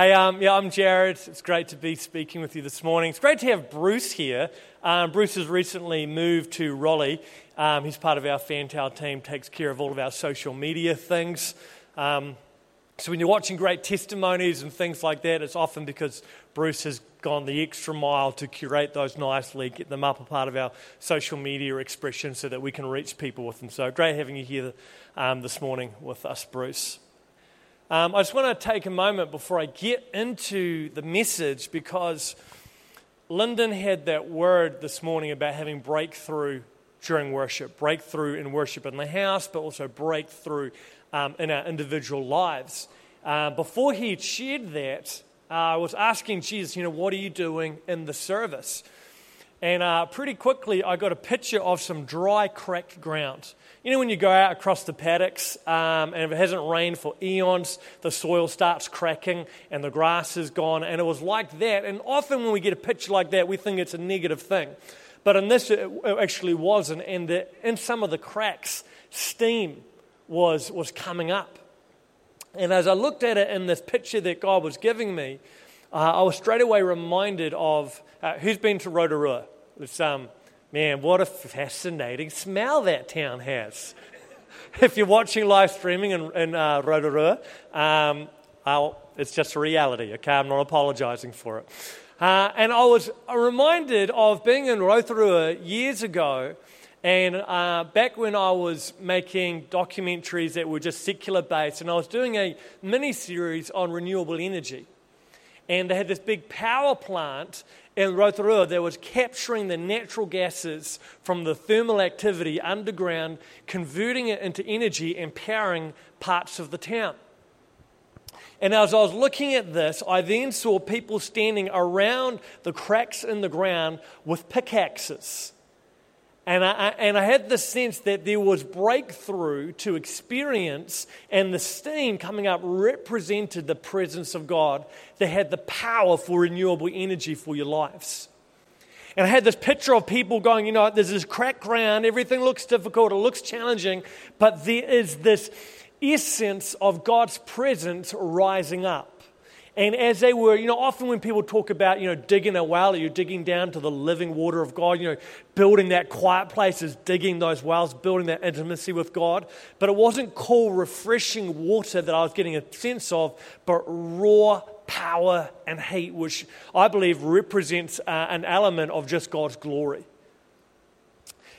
Hey, um, yeah, I'm Jared. It's great to be speaking with you this morning. It's great to have Bruce here. Um, Bruce has recently moved to Raleigh. Um, he's part of our Fantail team, takes care of all of our social media things. Um, so when you're watching great testimonies and things like that, it's often because Bruce has gone the extra mile to curate those nicely, get them up a part of our social media expression so that we can reach people with them. So great having you here um, this morning with us, Bruce. Um, I just want to take a moment before I get into the message because Lyndon had that word this morning about having breakthrough during worship, breakthrough in worship in the house, but also breakthrough um, in our individual lives. Uh, before he shared that, uh, I was asking Jesus, you know, what are you doing in the service? And uh, pretty quickly, I got a picture of some dry, cracked ground. You know, when you go out across the paddocks um, and if it hasn't rained for eons, the soil starts cracking and the grass is gone. And it was like that. And often when we get a picture like that, we think it's a negative thing. But in this, it actually wasn't. And the, in some of the cracks, steam was, was coming up. And as I looked at it in this picture that God was giving me, uh, I was straight away reminded of uh, who's been to Rotorua? It's um, Man, what a fascinating smell that town has. if you're watching live streaming in, in uh, Rotorua, um, it's just a reality, okay? I'm not apologizing for it. Uh, and I was reminded of being in Rotorua years ago, and uh, back when I was making documentaries that were just secular based, and I was doing a mini series on renewable energy. And they had this big power plant in Rotorua that was capturing the natural gases from the thermal activity underground, converting it into energy and powering parts of the town. And as I was looking at this, I then saw people standing around the cracks in the ground with pickaxes. And I, and I had the sense that there was breakthrough to experience, and the steam coming up represented the presence of God that had the power for renewable energy for your lives. And I had this picture of people going, you know, there's this cracked ground, everything looks difficult, it looks challenging, but there is this essence of God's presence rising up. And as they were, you know, often when people talk about, you know, digging a well, you're digging down to the living water of God, you know, building that quiet place is digging those wells, building that intimacy with God. But it wasn't cool, refreshing water that I was getting a sense of, but raw power and heat, which I believe represents uh, an element of just God's glory.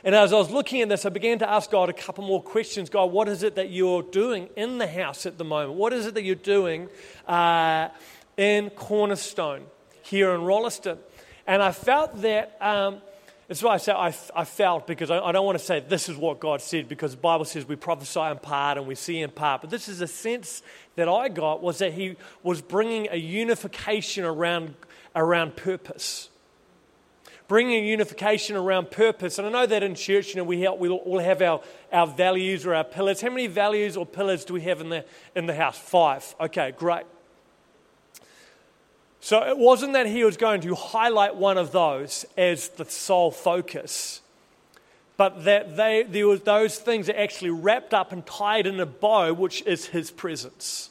And as I was looking at this, I began to ask God a couple more questions. God, what is it that you're doing in the house at the moment? What is it that you're doing uh, in Cornerstone here in Rolleston? And I felt that. Um, that's why I say I, I felt because I, I, don't want to say this is what God said because the Bible says we prophesy in part and we see in part. But this is a sense that I got was that He was bringing a unification around, around purpose bringing unification around purpose. And I know that in church, you know, we we'll all have our, our values or our pillars. How many values or pillars do we have in the, in the house? Five. Okay, great. So it wasn't that he was going to highlight one of those as the sole focus, but that they, there was those things that actually wrapped up and tied in a bow, which is his presence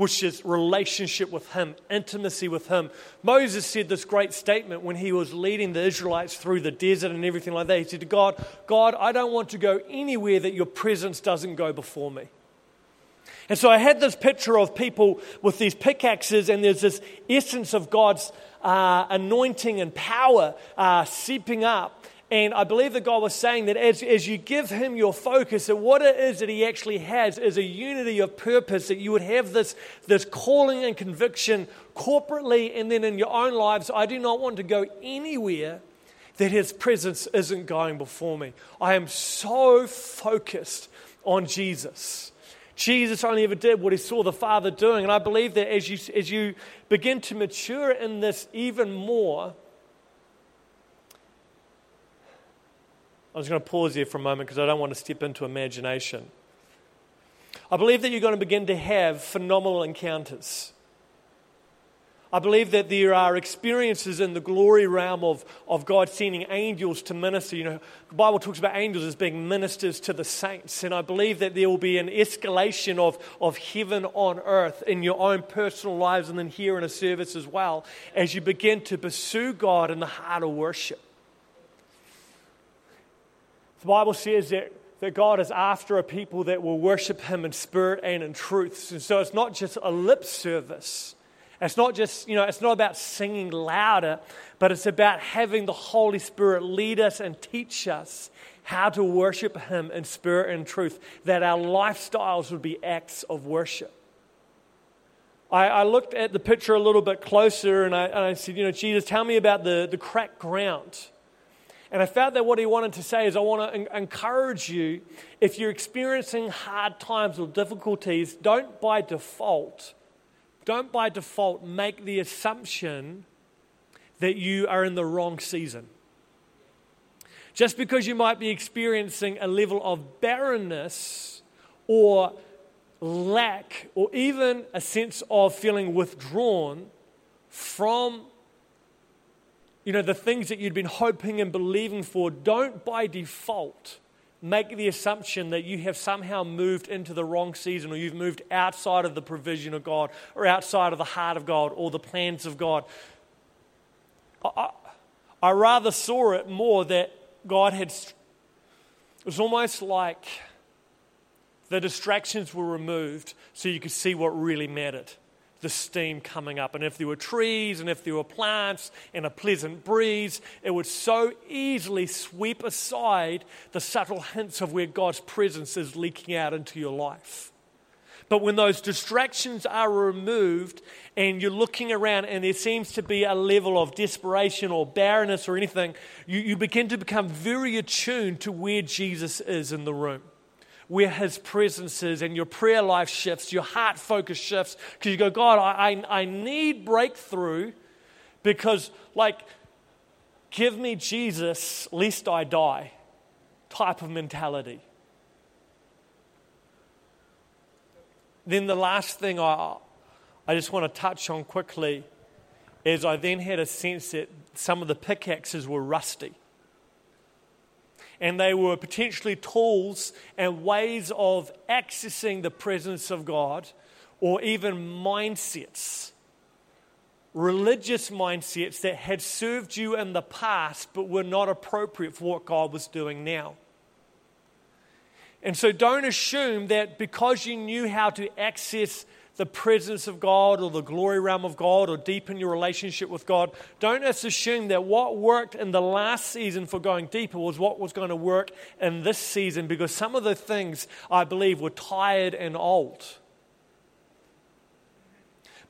which is relationship with Him, intimacy with Him. Moses said this great statement when he was leading the Israelites through the desert and everything like that. He said to God, God, I don't want to go anywhere that your presence doesn't go before me. And so I had this picture of people with these pickaxes, and there's this essence of God's uh, anointing and power uh, seeping up. And I believe that God was saying that as, as you give Him your focus, that what it is that He actually has is a unity of purpose, that you would have this, this calling and conviction corporately and then in your own lives. I do not want to go anywhere that His presence isn't going before me. I am so focused on Jesus. Jesus only ever did what he saw the Father doing. And I believe that as you, as you begin to mature in this even more, I'm just going to pause here for a moment because I don't want to step into imagination. I believe that you're going to begin to have phenomenal encounters. I believe that there are experiences in the glory realm of, of God sending angels to minister. You know, the Bible talks about angels as being ministers to the saints. And I believe that there will be an escalation of, of heaven on earth in your own personal lives and then here in a service as well as you begin to pursue God in the heart of worship. The Bible says that, that God is after a people that will worship Him in spirit and in truth. And so it's not just a lip service it's not just, you know, it's not about singing louder, but it's about having the Holy Spirit lead us and teach us how to worship Him in spirit and truth, that our lifestyles would be acts of worship. I, I looked at the picture a little bit closer and I, and I said, you know, Jesus, tell me about the, the cracked ground. And I felt that what he wanted to say is, I want to encourage you if you're experiencing hard times or difficulties, don't by default don't by default make the assumption that you are in the wrong season. Just because you might be experiencing a level of barrenness or lack, or even a sense of feeling withdrawn from you know the things that you'd been hoping and believing for don't by default make the assumption that you have somehow moved into the wrong season or you've moved outside of the provision of God or outside of the heart of God or the plans of God. I, I rather saw it more that God had. It was almost like the distractions were removed so you could see what really mattered the steam coming up. And if there were trees and if there were plants and a pleasant breeze, it would so easily sweep aside the subtle hints of where God's presence is leaking out into your life. But when those distractions are removed and you're looking around and there seems to be a level of desperation or barrenness or anything, you, you begin to become very attuned to where Jesus is in the room where His presence is, and your prayer life shifts, your heart focus shifts, because you go, God, I, I, I need breakthrough because, like, give me Jesus, lest I die type of mentality. Then the last thing I, I just want to touch on quickly is I then had a sense that some of the pickaxes were rusty and they were potentially tools and ways of accessing the presence of God or even mindsets, religious mindsets that had served you in the past but were not appropriate for what God was doing now. And so don't assume that because you knew how to access the presence of God or the glory realm of God or deepen your relationship with God, don't just assume that what worked in the last season for going deeper was what was going to work in this season because some of the things I believe were tired and old.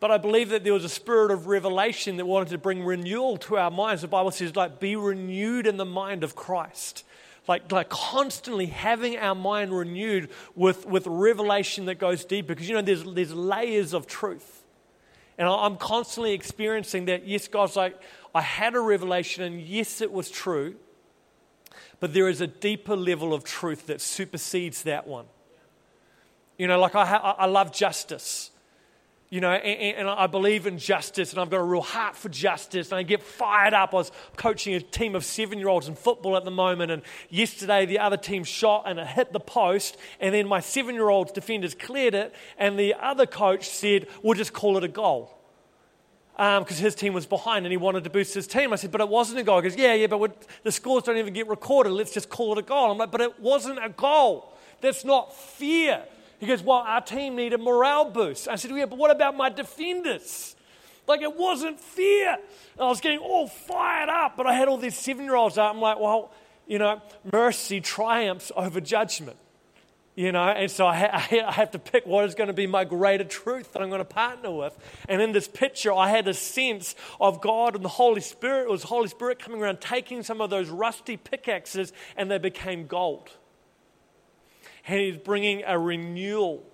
But I believe that there was a spirit of revelation that wanted to bring renewal to our minds. The Bible says, like, be renewed in the mind of Christ like, like constantly having our mind renewed with, with revelation that goes deep Because, you know, there's, there's layers of truth. And I'm constantly experiencing that, yes, God's like, I had a revelation, and yes, it was true. But there is a deeper level of truth that supersedes that one. You know, like I, ha- I love justice you know, and, and, I believe in justice, and I've got a real heart for justice, and I get fired up. I was coaching a team of seven year olds in football at the moment, and yesterday the other team shot and it hit the post, and then my seven year old's defenders cleared it, and the other coach said, We'll just call it a goal. Because um, his team was behind and he wanted to boost his team. I said, But it wasn't a goal. He goes, Yeah, yeah, but the scores don't even get recorded. Let's just call it a goal. I'm like, But it wasn't a goal. That's not fear. He goes, Well, our team need a morale boost. I said, Yeah, but what about my defenders? Like it wasn't fear. And I was getting all fired up, but I had all these seven year olds out. I'm like, Well, you know, mercy triumphs over judgment. You know, and so I, ha- I have to pick what is going to be my greater truth that I'm going to partner with. And in this picture, I had a sense of God and the Holy Spirit. It was Holy Spirit coming around, taking some of those rusty pickaxes, and they became gold and He's bringing a renewal.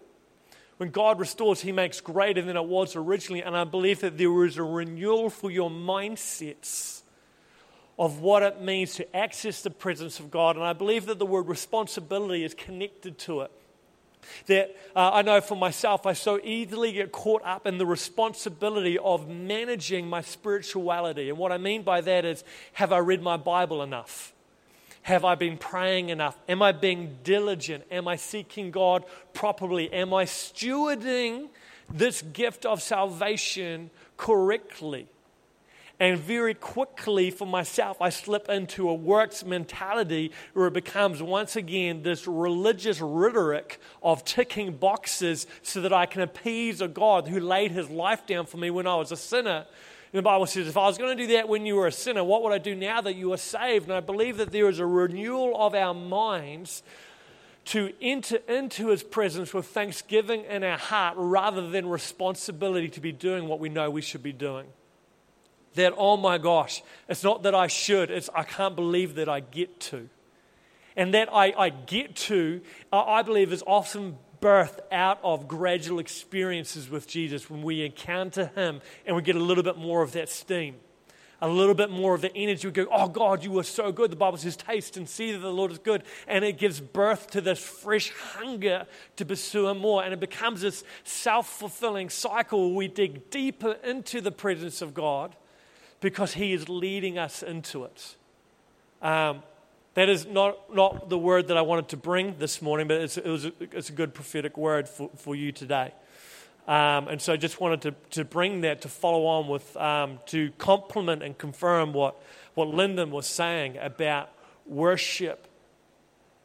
When God restores, He makes greater than it was originally. And I believe that there is a renewal for your mindsets of what it means to access the presence of God. And I believe that the word responsibility is connected to it. That uh, I know for myself, I so easily get caught up in the responsibility of managing my spirituality. And what I mean by that is have I read my Bible enough? Have I been praying enough? Am I being diligent? Am I seeking God properly? Am I stewarding this gift of salvation correctly? And very quickly for myself, I slip into a works mentality where it becomes once again this religious rhetoric of ticking boxes so that I can appease a God who laid his life down for me when I was a sinner. And the Bible says, if I was going to do that when you were a sinner, what would I do now that you are saved? And I believe that there is a renewal of our minds to enter into his presence with thanksgiving in our heart rather than responsibility to be doing what we know we should be doing that, oh my gosh, it's not that I should, it's I can't believe that I get to. And that I, I get to, I believe, is often birthed out of gradual experiences with Jesus when we encounter Him and we get a little bit more of that steam, a little bit more of the energy. We go, Oh God, you are so good. The Bible says, Taste and see that the Lord is good. And it gives birth to this fresh hunger to pursue Him more. And it becomes this self fulfilling cycle where we dig deeper into the presence of God because He is leading us into it. Um, that is not, not the word that I wanted to bring this morning, but it's, it was a, it's a good prophetic word for, for you today. Um, and so I just wanted to, to bring that to follow on with, um, to complement and confirm what, what Lyndon was saying about worship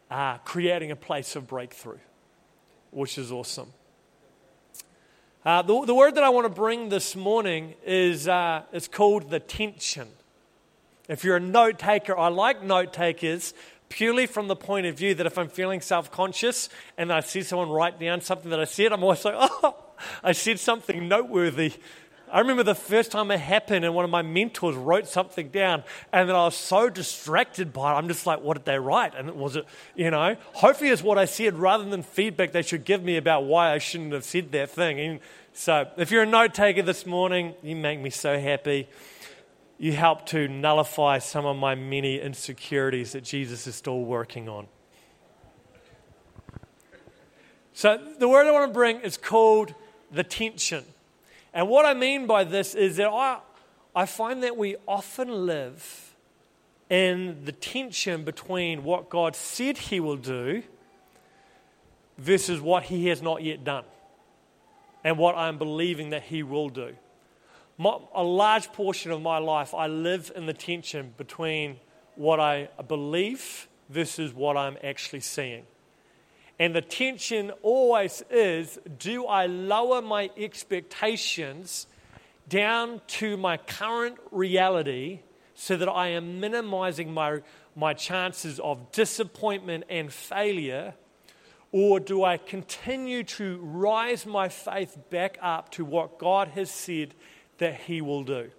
uh, creating a place of breakthrough, which is awesome. Uh, the, the word that I want to bring this morning is uh, it's called the tension. If you're a note taker, I like note takers purely from the point of view that if I'm feeling self conscious and I see someone write down something that I said, I'm always like, oh, I said something noteworthy. I remember the first time it happened, and one of my mentors wrote something down, and then I was so distracted by it. I'm just like, what did they write? And it was it, you know, hopefully it's what I said rather than feedback they should give me about why I shouldn't have said that thing. And so, if you're a note taker this morning, you make me so happy. You help to nullify some of my many insecurities that Jesus is still working on. So, the word I want to bring is called the tension. And what I mean by this is that I, I find that we often live in the tension between what God said He will do versus what He has not yet done and what I'm believing that He will do. My, a large portion of my life, I live in the tension between what I believe versus what I'm actually seeing. And the tension always is do I lower my expectations down to my current reality so that I am minimizing my, my chances of disappointment and failure? Or do I continue to rise my faith back up to what God has said that He will do?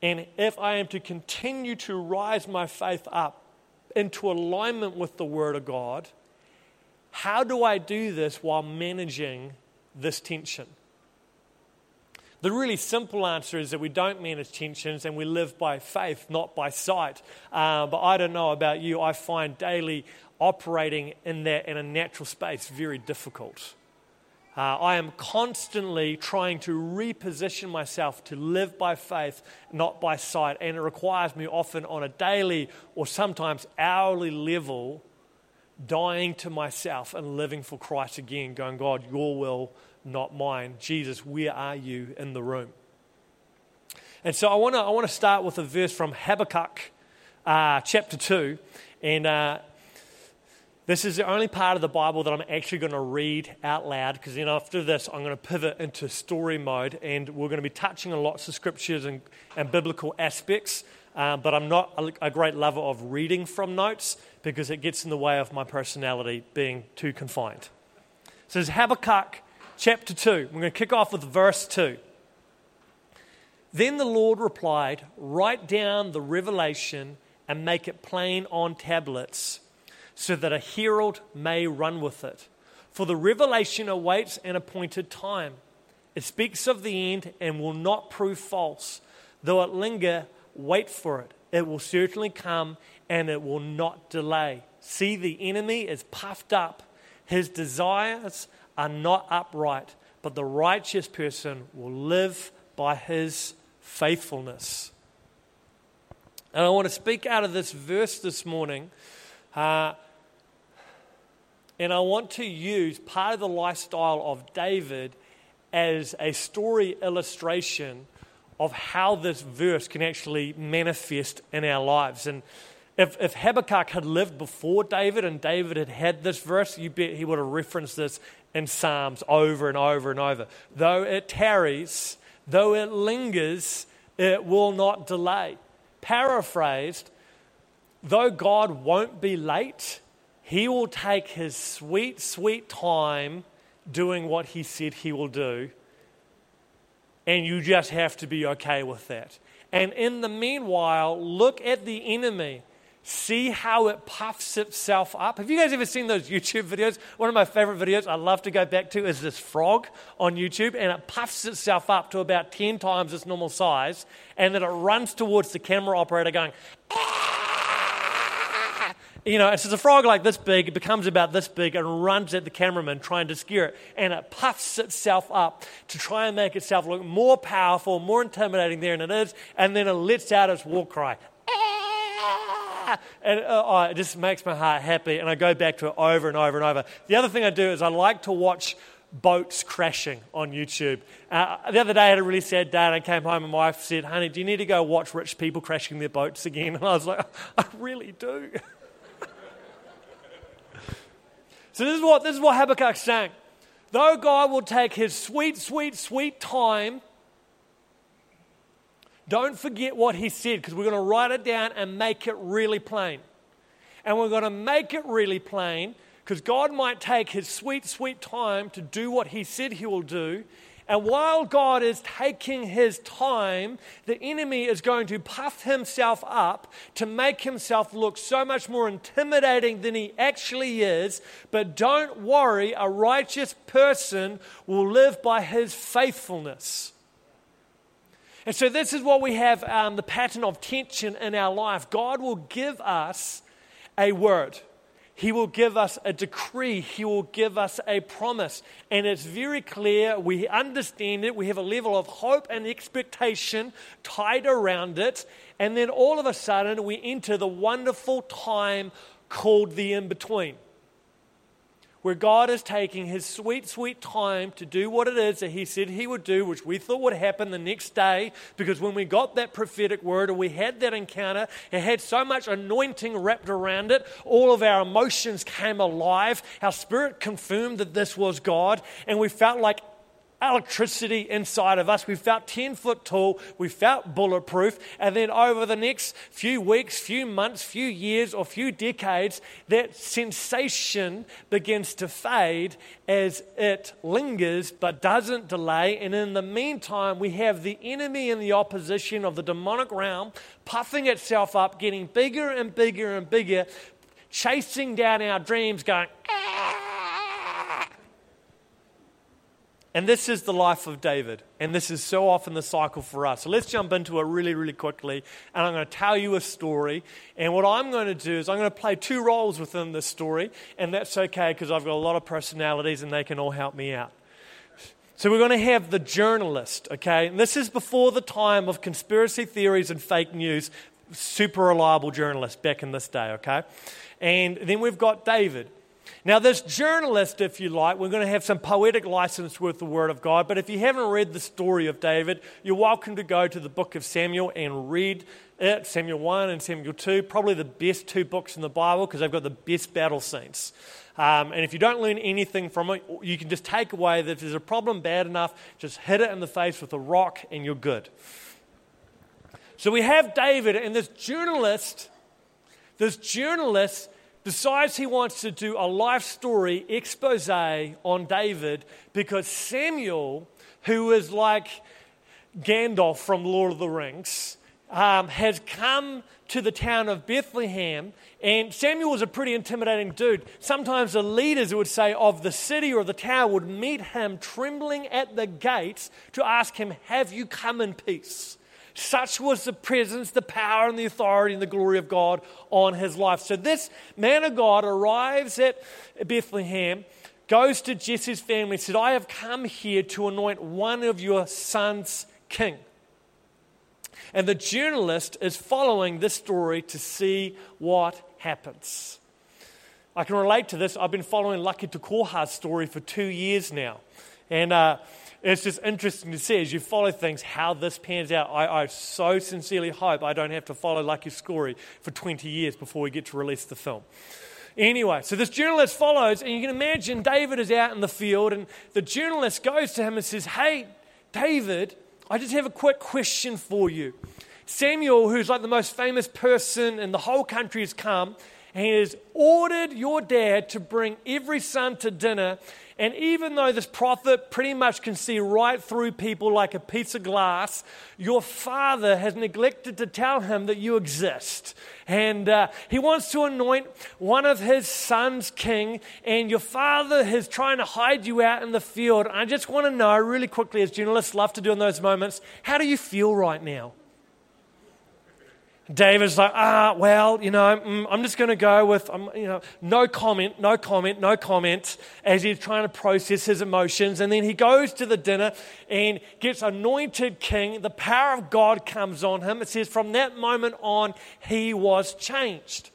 And if I am to continue to rise my faith up into alignment with the Word of God, how do I do this while managing this tension? The really simple answer is that we don't manage tensions and we live by faith, not by sight. Uh, but I don't know about you, I find daily operating in that in a natural space very difficult. Uh, I am constantly trying to reposition myself to live by faith, not by sight, and it requires me often on a daily or sometimes hourly level dying to myself and living for Christ again, going, God, your will, not mine. Jesus, where are you in the room? And so I want to I wanna start with a verse from Habakkuk uh, chapter 2. And uh, this is the only part of the Bible that I'm actually going to read out loud because then after this, I'm going to pivot into story mode and we're going to be touching on lots of scriptures and, and biblical aspects. Uh, but I'm not a, a great lover of reading from notes because it gets in the way of my personality being too confined. So it's Habakkuk chapter 2. We're going to kick off with verse 2. Then the Lord replied, Write down the revelation and make it plain on tablets, so that a herald may run with it. For the revelation awaits an appointed time. It speaks of the end and will not prove false. Though it linger, wait for it. It will certainly come and it will not delay. See, the enemy is puffed up, His desires are not upright, but the righteous person will live by his faithfulness. And I want to speak out of this verse this morning. Uh, and I want to use part of the lifestyle of David as a story illustration of how this verse can actually manifest in our lives. And if, if Habakkuk had lived before David and David had had this verse, you bet he would have referenced this in Psalms over and over and over. Though it tarries, though it lingers, it will not delay. Paraphrased, though God won't be late, he will take his sweet, sweet time doing what he said he will do. And you just have to be okay with that. And in the meanwhile, look at the enemy see how it puffs itself up. Have you guys ever seen those YouTube videos? One of my favorite videos I love to go back to is this frog on YouTube, and it puffs itself up to about 10 times its normal size, and then it runs towards the camera operator going, ah! You know, it's a frog like this big, it becomes about this big and runs at the cameraman trying to scare it. And it puffs itself up to try and make itself look more powerful, more intimidating than it is. And then it lets out its war cry. and uh, oh, it just makes my heart happy. And I go back to it over and over and over. The other thing I do is I like to watch boats crashing on YouTube. Uh, the other day I had a really sad day and I came home and my wife said, honey, do you need to go watch rich people crashing their boats again? And I was like, I really do. so this is what, this is what Habakkuk's saying. Though God will take his sweet, sweet, sweet time don't forget what he said because we're going to write it down and make it really plain. And we're going to make it really plain because God might take his sweet, sweet time to do what he said he will do. And while God is taking his time, the enemy is going to puff himself up to make himself look so much more intimidating than he actually is. But don't worry, a righteous person will live by his faithfulness. And so, this is what we have um, the pattern of tension in our life. God will give us a word, He will give us a decree, He will give us a promise. And it's very clear, we understand it, we have a level of hope and expectation tied around it. And then all of a sudden, we enter the wonderful time called the in between where God is taking his sweet, sweet time to do what it is that he said he would do, which we thought would happen the next day, because when we got that prophetic word and we had that encounter, it had so much anointing wrapped around it. All of our emotions came alive. Our spirit confirmed that this was God, and we felt like electricity inside of us. We felt 10 foot tall. We felt bulletproof. And then over the next few weeks, few months, few years, or few decades, that sensation begins to fade as it lingers but doesn't delay. And in the meantime, we have the enemy in the opposition of the demonic realm puffing itself up, getting bigger and bigger and bigger, chasing down our dreams, going, ah! And this is the life of David. And this is so often the cycle for us. So let's jump into it really, really quickly. And I'm going to tell you a story. And what I'm going to do is I'm going to play two roles within this story. And that's okay because I've got a lot of personalities and they can all help me out. So we're going to have the journalist, okay? And this is before the time of conspiracy theories and fake news. Super reliable journalist back in this day, okay? And then we've got David. Now, this journalist, if you like, we're going to have some poetic license with the Word of God, but if you haven't read the story of David, you're welcome to go to the book of Samuel and read it Samuel 1 and Samuel 2, probably the best two books in the Bible because they've got the best battle scenes. Um, and if you don't learn anything from it, you can just take away that if there's a problem bad enough, just hit it in the face with a rock and you're good. So we have David, and this journalist, this journalist decides he wants to do a life story expose on David because Samuel, who is like Gandalf from Lord of the Rings, um, has come to the town of Bethlehem. And Samuel was a pretty intimidating dude. Sometimes the leaders would say of the city or the town would meet him trembling at the gates to ask him, Have you come in peace? Such was the presence, the power, and the authority and the glory of God on his life. So this man of God arrives at Bethlehem, goes to Jesse's family, said, I have come here to anoint one of your sons king. And the journalist is following this story to see what happens. I can relate to this. I've been following Lucky Tukoha's story for two years now. And uh, it's just interesting to see as you follow things how this pans out. I, I, so sincerely hope I don't have to follow Lucky story for 20 years before we get to release the film. Anyway, so this journalist follows, and you can imagine David is out in the field, and the journalist goes to him and says, Hey, David, I just have a quick question for you. Samuel, who's like the most famous person in the whole country, has come and he has ordered your dad to bring every son to dinner and even though this prophet pretty much can see right through people like a piece of glass, your father has neglected to tell him that you exist. And uh, he wants to anoint one of his sons king, and your father is trying to hide you out in the field. I just want to know, really quickly, as journalists love to do in those moments, how do you feel right now? David's like, ah, well, you know, mm, I'm just going to go with, um, you know, no comment, no comment, no comment, as he's trying to process his emotions. And then he goes to the dinner and gets anointed king. The power of God comes on him. It says, from that moment on, he was changed.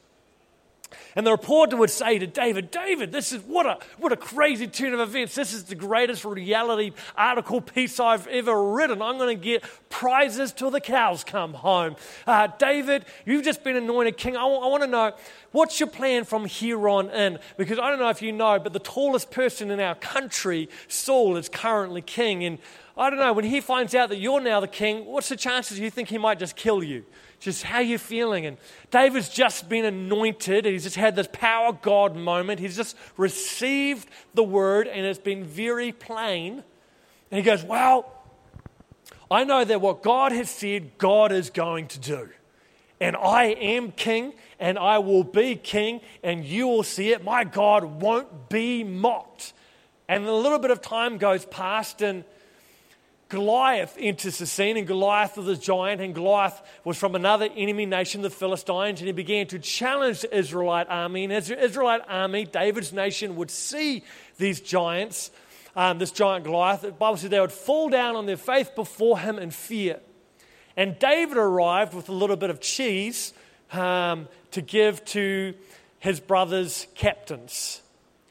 And the reporter would say to David, David, this is what a, what a crazy turn of events. This is the greatest reality article piece I've ever written. I'm going to get prizes till the cows come home. Uh, David, you've just been anointed king. I, w- I want to know what's your plan from here on in? Because I don't know if you know, but the tallest person in our country, Saul, is currently king. And I don't know, when he finds out that you're now the king, what's the chances you think he might just kill you? Just how you feeling? And David's just been anointed. He's just had this power God moment. He's just received the word and it's been very plain. And he goes, Well, I know that what God has said, God is going to do. And I am king and I will be king and you will see it. My God won't be mocked. And a little bit of time goes past and Goliath enters the scene, and Goliath was a giant, and Goliath was from another enemy nation, the Philistines, and he began to challenge the Israelite army. And as the Israelite army, David's nation, would see these giants, um, this giant Goliath, the Bible says they would fall down on their faith before him in fear. And David arrived with a little bit of cheese um, to give to his brother's captains.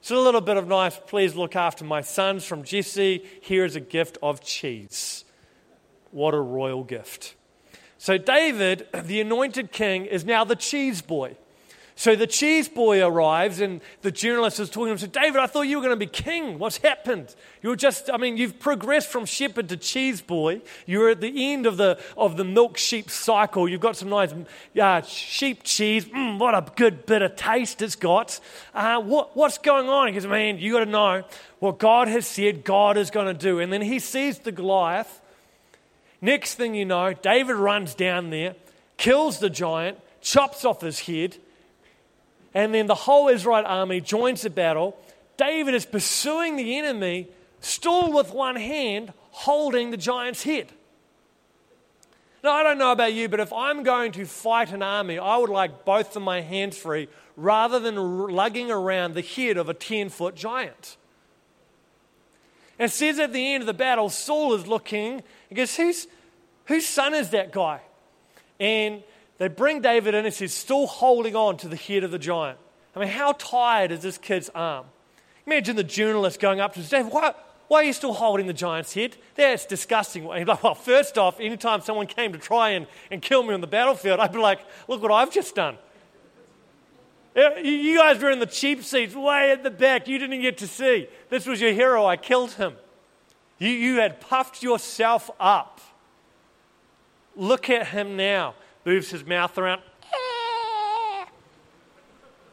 So, a little bit of nice, please look after my sons from Jesse. Here is a gift of cheese. What a royal gift. So, David, the anointed king, is now the cheese boy. So the cheese boy arrives, and the journalist is talking to him. So, David, I thought you were going to be king. What's happened? You're just, I mean, you've progressed from shepherd to cheese boy. You're at the end of the, of the milk sheep cycle. You've got some nice uh, sheep cheese. Mm, what a good bit of taste it's got. Uh, what, what's going on? He goes, Man, you got to know what God has said, God is going to do. And then he sees the Goliath. Next thing you know, David runs down there, kills the giant, chops off his head and then the whole Israelite army joins the battle. David is pursuing the enemy, still with one hand holding the giant's head. Now, I don't know about you, but if I'm going to fight an army, I would like both of my hands free rather than lugging around the head of a 10 foot giant. And says at the end of the battle, Saul is looking and goes, Who's, Whose son is that guy? And they bring David in and he's still holding on to the head of the giant. I mean, how tired is this kid's arm? Imagine the journalist going up to him, David, why, why are you still holding the giant's head? That's disgusting. He's like, well, first off, anytime someone came to try and, and kill me on the battlefield, I'd be like, look what I've just done. You guys were in the cheap seats way at the back. You didn't get to see. This was your hero. I killed him. You, you had puffed yourself up. Look at him now moves his mouth around.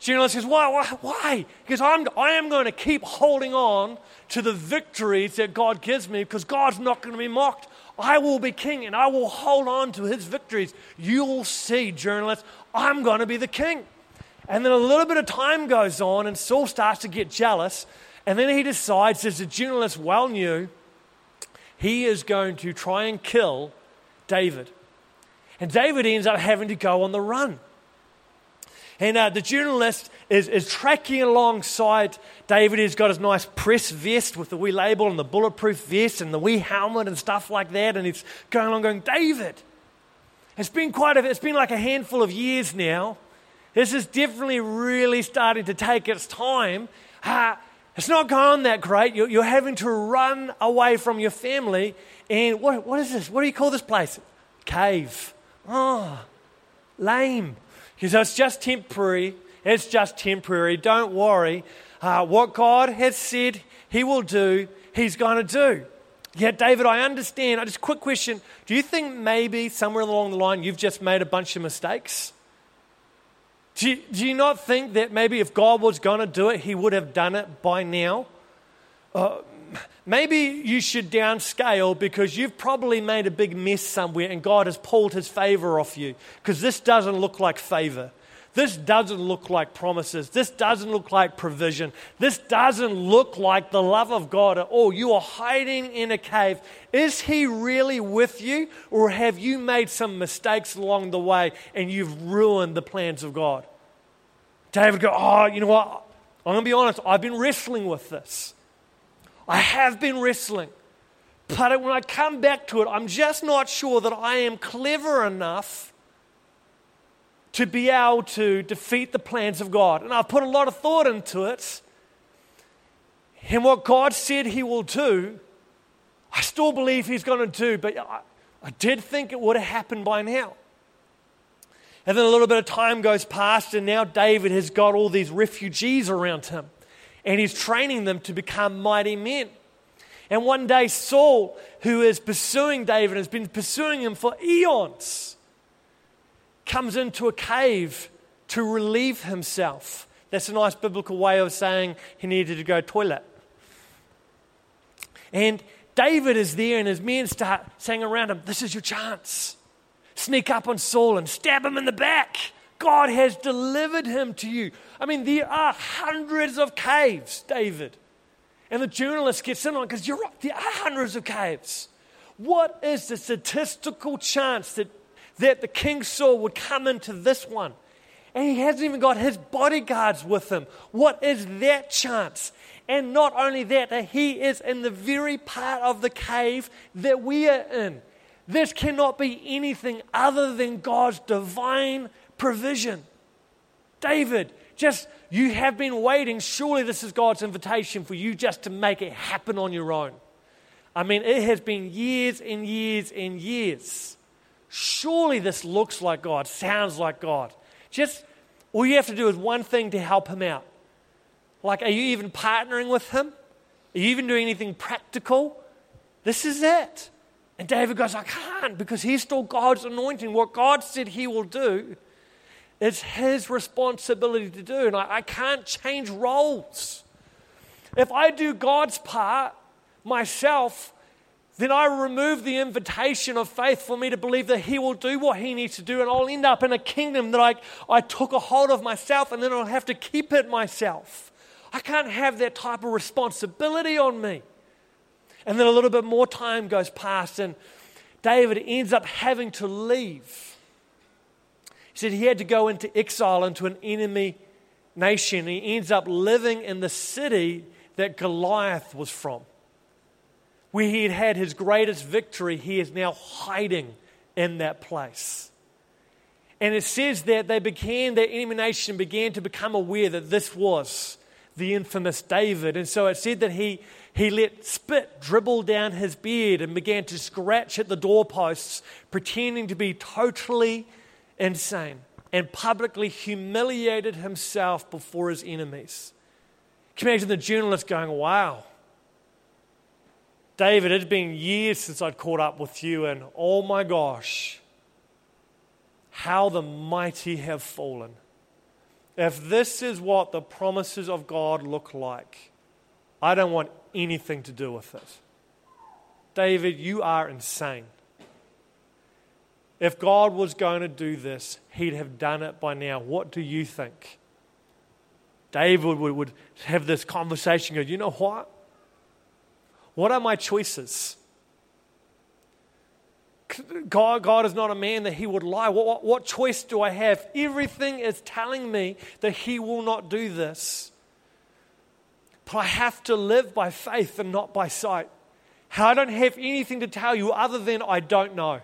Journalist says, why, why, why? Because I'm, I am going to keep holding on to the victories that God gives me because God's not going to be mocked. I will be king and I will hold on to his victories. You'll see, journalist, I'm going to be the king. And then a little bit of time goes on and Saul starts to get jealous. And then he decides, as the journalist well knew, he is going to try and kill David. And David ends up having to go on the run. And uh, the journalist is, is tracking alongside David. He's got his nice press vest with the wee label and the bulletproof vest and the wee helmet and stuff like that. And he's going along going, David, it's been quite a, it's been like a handful of years now. This is definitely really starting to take its time. Uh, it's not going that great. You're, you're, having to run away from your family. And what, what is this? What do you call this place? Cave. Oh, lame. Because it's just temporary. It's just temporary. Don't worry. Uh, what God has said He will do, He's going to do. Yeah, David, I understand. I just quick question. Do you think maybe somewhere along the line you've just made a bunch of mistakes? Do you, do you not think that maybe if God was going to do it, He would have done it by now? Uh, maybe you should downscale because you've probably made a big mess somewhere and God has pulled His favor off you because this doesn't look like favor. This doesn't look like promises. This doesn't look like provision. This doesn't look like the love of God at all. You are hiding in a cave. Is He really with you, or have you made some mistakes along the way and you've ruined the plans of God? David go, Oh, you know what? I'm going to be honest. I've been wrestling with this. I have been wrestling. But when I come back to it, I'm just not sure that I am clever enough to be able to defeat the plans of God. And I've put a lot of thought into it. And what God said He will do, I still believe He's going to do, but I, I did think it would have happened by now. And then a little bit of time goes past, and now David has got all these refugees around him, and he's training them to become mighty men. And one day, Saul, who is pursuing David, has been pursuing him for eons comes into a cave to relieve himself. That's a nice biblical way of saying he needed to go toilet. And David is there, and his men start saying around him, This is your chance. Sneak up on Saul and stab him in the back. God has delivered him to you. I mean, there are hundreds of caves, David. And the journalist gets in on because you're right, there are hundreds of caves. What is the statistical chance that that the King Saul would come into this one. And he hasn't even got his bodyguards with him. What is that chance? And not only that, that he is in the very part of the cave that we are in. This cannot be anything other than God's divine provision. David, just you have been waiting. Surely this is God's invitation for you just to make it happen on your own. I mean, it has been years and years and years Surely this looks like God, sounds like God. Just all you have to do is one thing to help him out. Like, are you even partnering with him? Are you even doing anything practical? This is it. And David goes, I can't because he's still God's anointing. What God said he will do, it's his responsibility to do. And I, I can't change roles. If I do God's part myself, then I remove the invitation of faith for me to believe that He will do what He needs to do, and I'll end up in a kingdom that I, I took a hold of myself and then I'll have to keep it myself. I can't have that type of responsibility on me. And then a little bit more time goes past, and David ends up having to leave. He said he had to go into exile into an enemy nation. He ends up living in the city that Goliath was from where he had had his greatest victory, he is now hiding in that place. And it says that they began, their enemy nation began to become aware that this was the infamous David. And so it said that he, he let spit dribble down his beard and began to scratch at the doorposts, pretending to be totally insane, and publicly humiliated himself before his enemies. Can you imagine the journalist going, Wow, David, it had been years since I'd caught up with you, and oh my gosh, how the mighty have fallen. If this is what the promises of God look like, I don't want anything to do with it. David, you are insane. If God was going to do this, he'd have done it by now. What do you think? David would, have this conversation go, you know what? What are my choices? God, God is not a man that he would lie. What, what, what choice do I have? Everything is telling me that he will not do this. But I have to live by faith and not by sight. I don't have anything to tell you other than I don't know.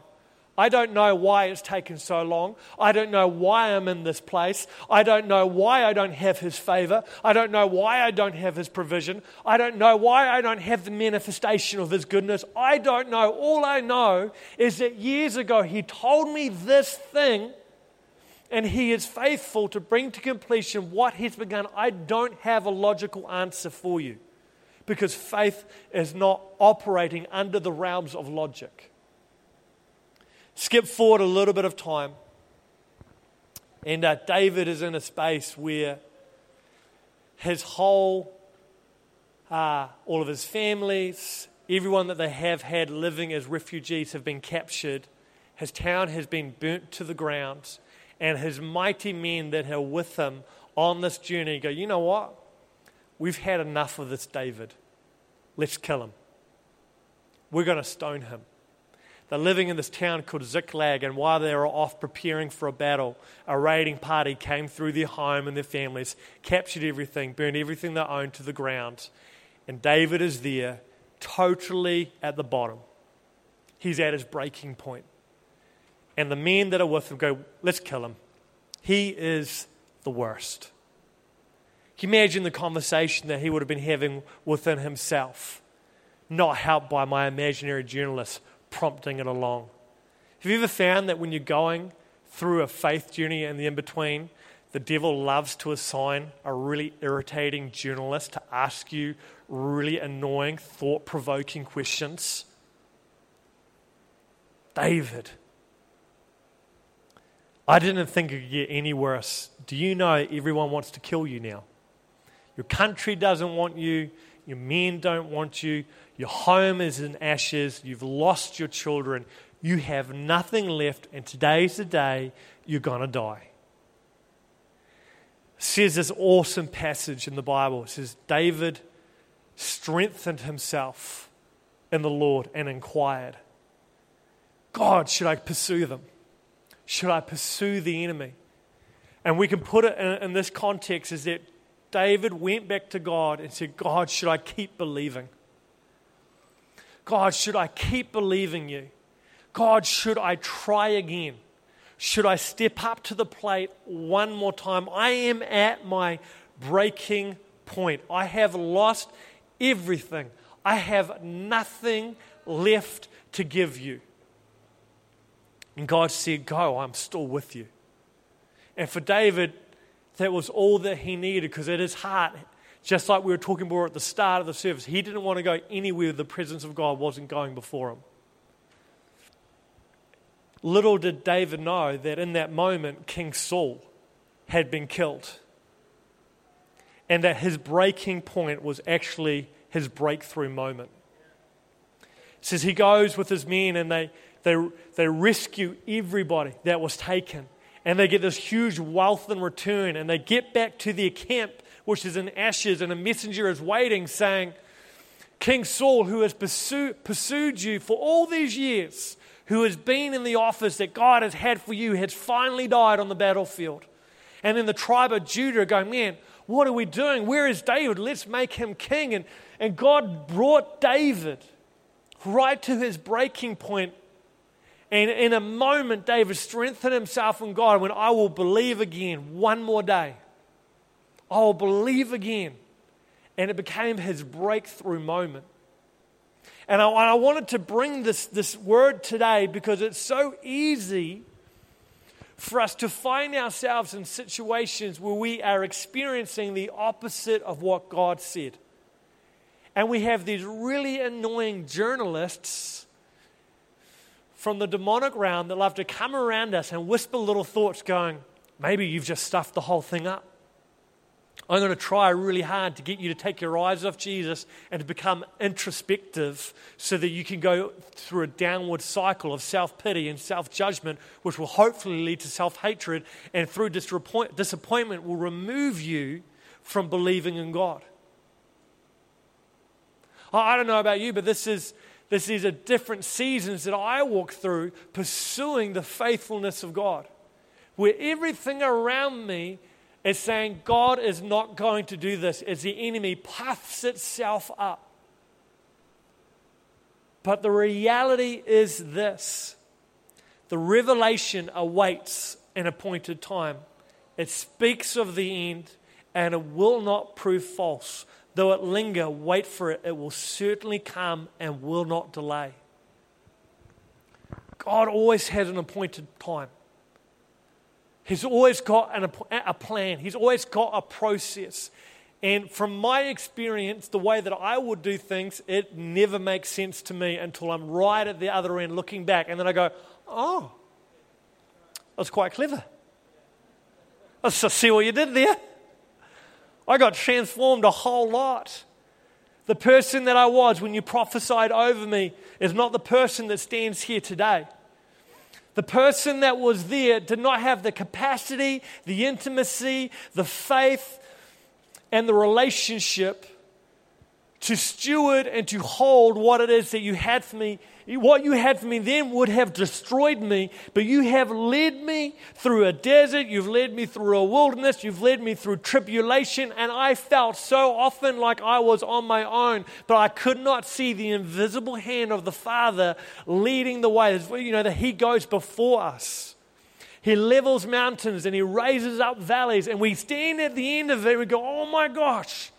I don't know why it's taken so long. I don't know why I'm in this place. I don't know why I don't have His favor. I don't know why I don't have His provision. I don't know why I don't have the manifestation of His goodness. I don't know. All I know is that years ago He told me this thing, and He is faithful to bring to completion what He's begun. I don't have a logical answer for you because faith is not operating under the realms of logic. Skip forward a little bit of time. And uh, David is in a space where his whole, uh, all of his families, everyone that they have had living as refugees have been captured. His town has been burnt to the ground. And his mighty men that are with him on this journey go, you know what? We've had enough of this David. Let's kill him. We're going to stone him. They're living in this town called Ziklag, and while they were off preparing for a battle, a raiding party came through their home and their families, captured everything, burned everything they owned to the ground. And David is there, totally at the bottom. He's at his breaking point. And the men that are with him go, Let's kill him. He is the worst. Can you imagine the conversation that he would have been having within himself? Not helped by my imaginary journalist prompting it along. Have you ever found that when you're going through a faith journey and the in between, the devil loves to assign a really irritating journalist to ask you really annoying, thought provoking questions? David. I didn't think it could get any worse. Do you know everyone wants to kill you now? Your country doesn't want you, your men don't want you, your home is in ashes. You've lost your children. You have nothing left. And today's the day you're going to die. Says this awesome passage in the Bible. It says, David strengthened himself in the Lord and inquired, God, should I pursue them? Should I pursue the enemy? And we can put it in, in this context is that David went back to God and said, God, should I keep believing? God, should I keep believing you? God, should I try again? Should I step up to the plate one more time? I am at my breaking point. I have lost everything. I have nothing left to give you. And God said, Go, I'm still with you. And for David, that was all that he needed because at his heart, just like we were talking about at the start of the service, he didn't want to go anywhere the presence of God wasn't going before him. Little did David know that in that moment, King Saul had been killed. And that his breaking point was actually his breakthrough moment. It says he goes with his men and they, they, they rescue everybody that was taken. And they get this huge wealth in return. And they get back to their camp which is in ashes, and a messenger is waiting, saying, King Saul, who has pursued, pursued you for all these years, who has been in the office that God has had for you, has finally died on the battlefield. And then the tribe of Judah going, Man, what are we doing? Where is David? Let's make him king. And, and God brought David right to his breaking point. And in a moment, David strengthened himself in God when I will believe again one more day. I'll believe again. And it became his breakthrough moment. And I, I, wanted to bring this, this word today because it's so easy for us to find ourselves in situations where we are experiencing the opposite of what God said. And we have these really annoying journalists from the demonic realm that love to come around us and whisper little thoughts, going, maybe you've just stuffed the whole thing up. I'm going to try really hard to get you to take your eyes off Jesus and to become introspective so that you can go through a downward cycle of self pity and self judgment, which will hopefully lead to self hatred, and through disappointment will remove you from believing in God. I don't know about you, but this is, This is a different seasons that I walk through pursuing the faithfulness of God, where everything around me is saying God is not going to do this as the enemy puffs itself up. But the reality is this the revelation awaits an appointed time. It speaks of the end and it will not prove false. Though it linger, wait for it. It will certainly come and will not delay. God always has an appointed time. He's always got an, a plan, He's always got a process. And from my experience, the way that I would do things, it never makes sense to me until I'm right at the other end looking back. And then I go, oh, that's quite clever. Let's see what you did there. I got transformed a whole lot. The person that I was when you prophesied over me is not the person that stands here today. The person that was there did not have the capacity, the intimacy, the faith, and the relationship to steward and to hold what it is that you had for me. What you had for me then would have destroyed me, but you have led me through a desert, you've led me through a wilderness, you've led me through tribulation, and I felt so often like I was on my own, but I could not see the invisible hand of the Father leading the way. You know, that He goes before us. He levels mountains and He raises up valleys, and we stand at the end of it and we go, Oh my gosh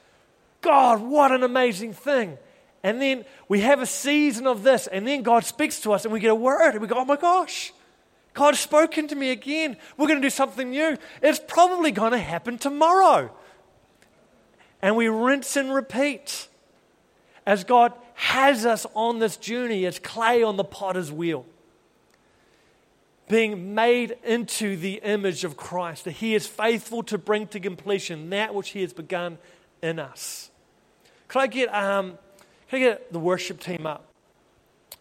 God, what an amazing thing. And then we have a season of this, and then God speaks to us, and we get a word, and we go, oh my gosh, God's spoken to me again. We're going to do something new. It's probably going to happen tomorrow. And we rinse and repeat as God has us on this journey as clay on the potter's wheel, being made into the image of Christ, that He is faithful to bring to completion that which He has begun in us. Could I get, um, can I get the worship team up?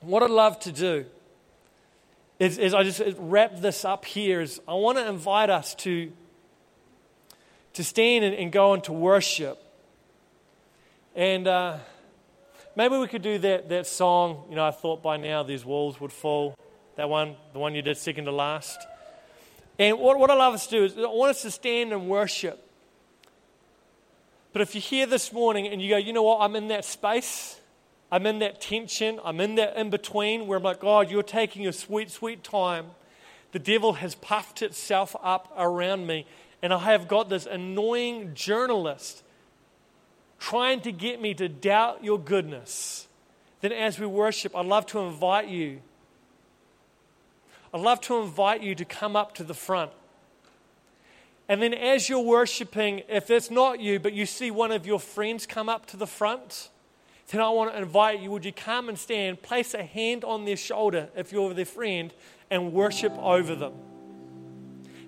What I'd love to do is, is I just wrap this up here is I want to invite us to, to stand and, and go into worship. And uh, maybe we could do that, that song, you know, I thought by now these walls would fall. That one, the one you did second to last. And what, what I love us to do is I want us to stand and worship. But if you're here this morning and you go, you know what, I'm in that space, I'm in that tension, I'm in that in between where I'm like, God, you're taking your sweet, sweet time. The devil has puffed itself up around me, and I have got this annoying journalist trying to get me to doubt your goodness. Then, as we worship, I'd love to invite you. I'd love to invite you to come up to the front. And then as you're worshiping, if it's not you, but you see one of your friends come up to the front, then I want to invite you would you come and stand, place a hand on their shoulder if you're their friend, and worship over them.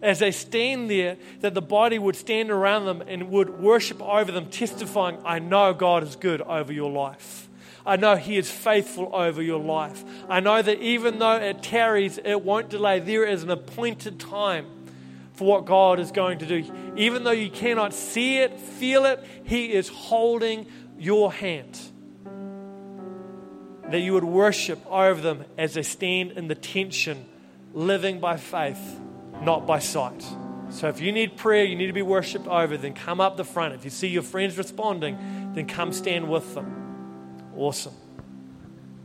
As they stand there, that the body would stand around them and would worship over them, testifying, I know God is good over your life. I know He is faithful over your life. I know that even though it tarries, it won't delay. There is an appointed time for what God is going to do. Even though you cannot see it, feel it, He is holding your hand. That you would worship over them as they stand in the tension, living by faith, not by sight. So if you need prayer, you need to be worshiped over, then come up the front. If you see your friends responding, then come stand with them. Awesome.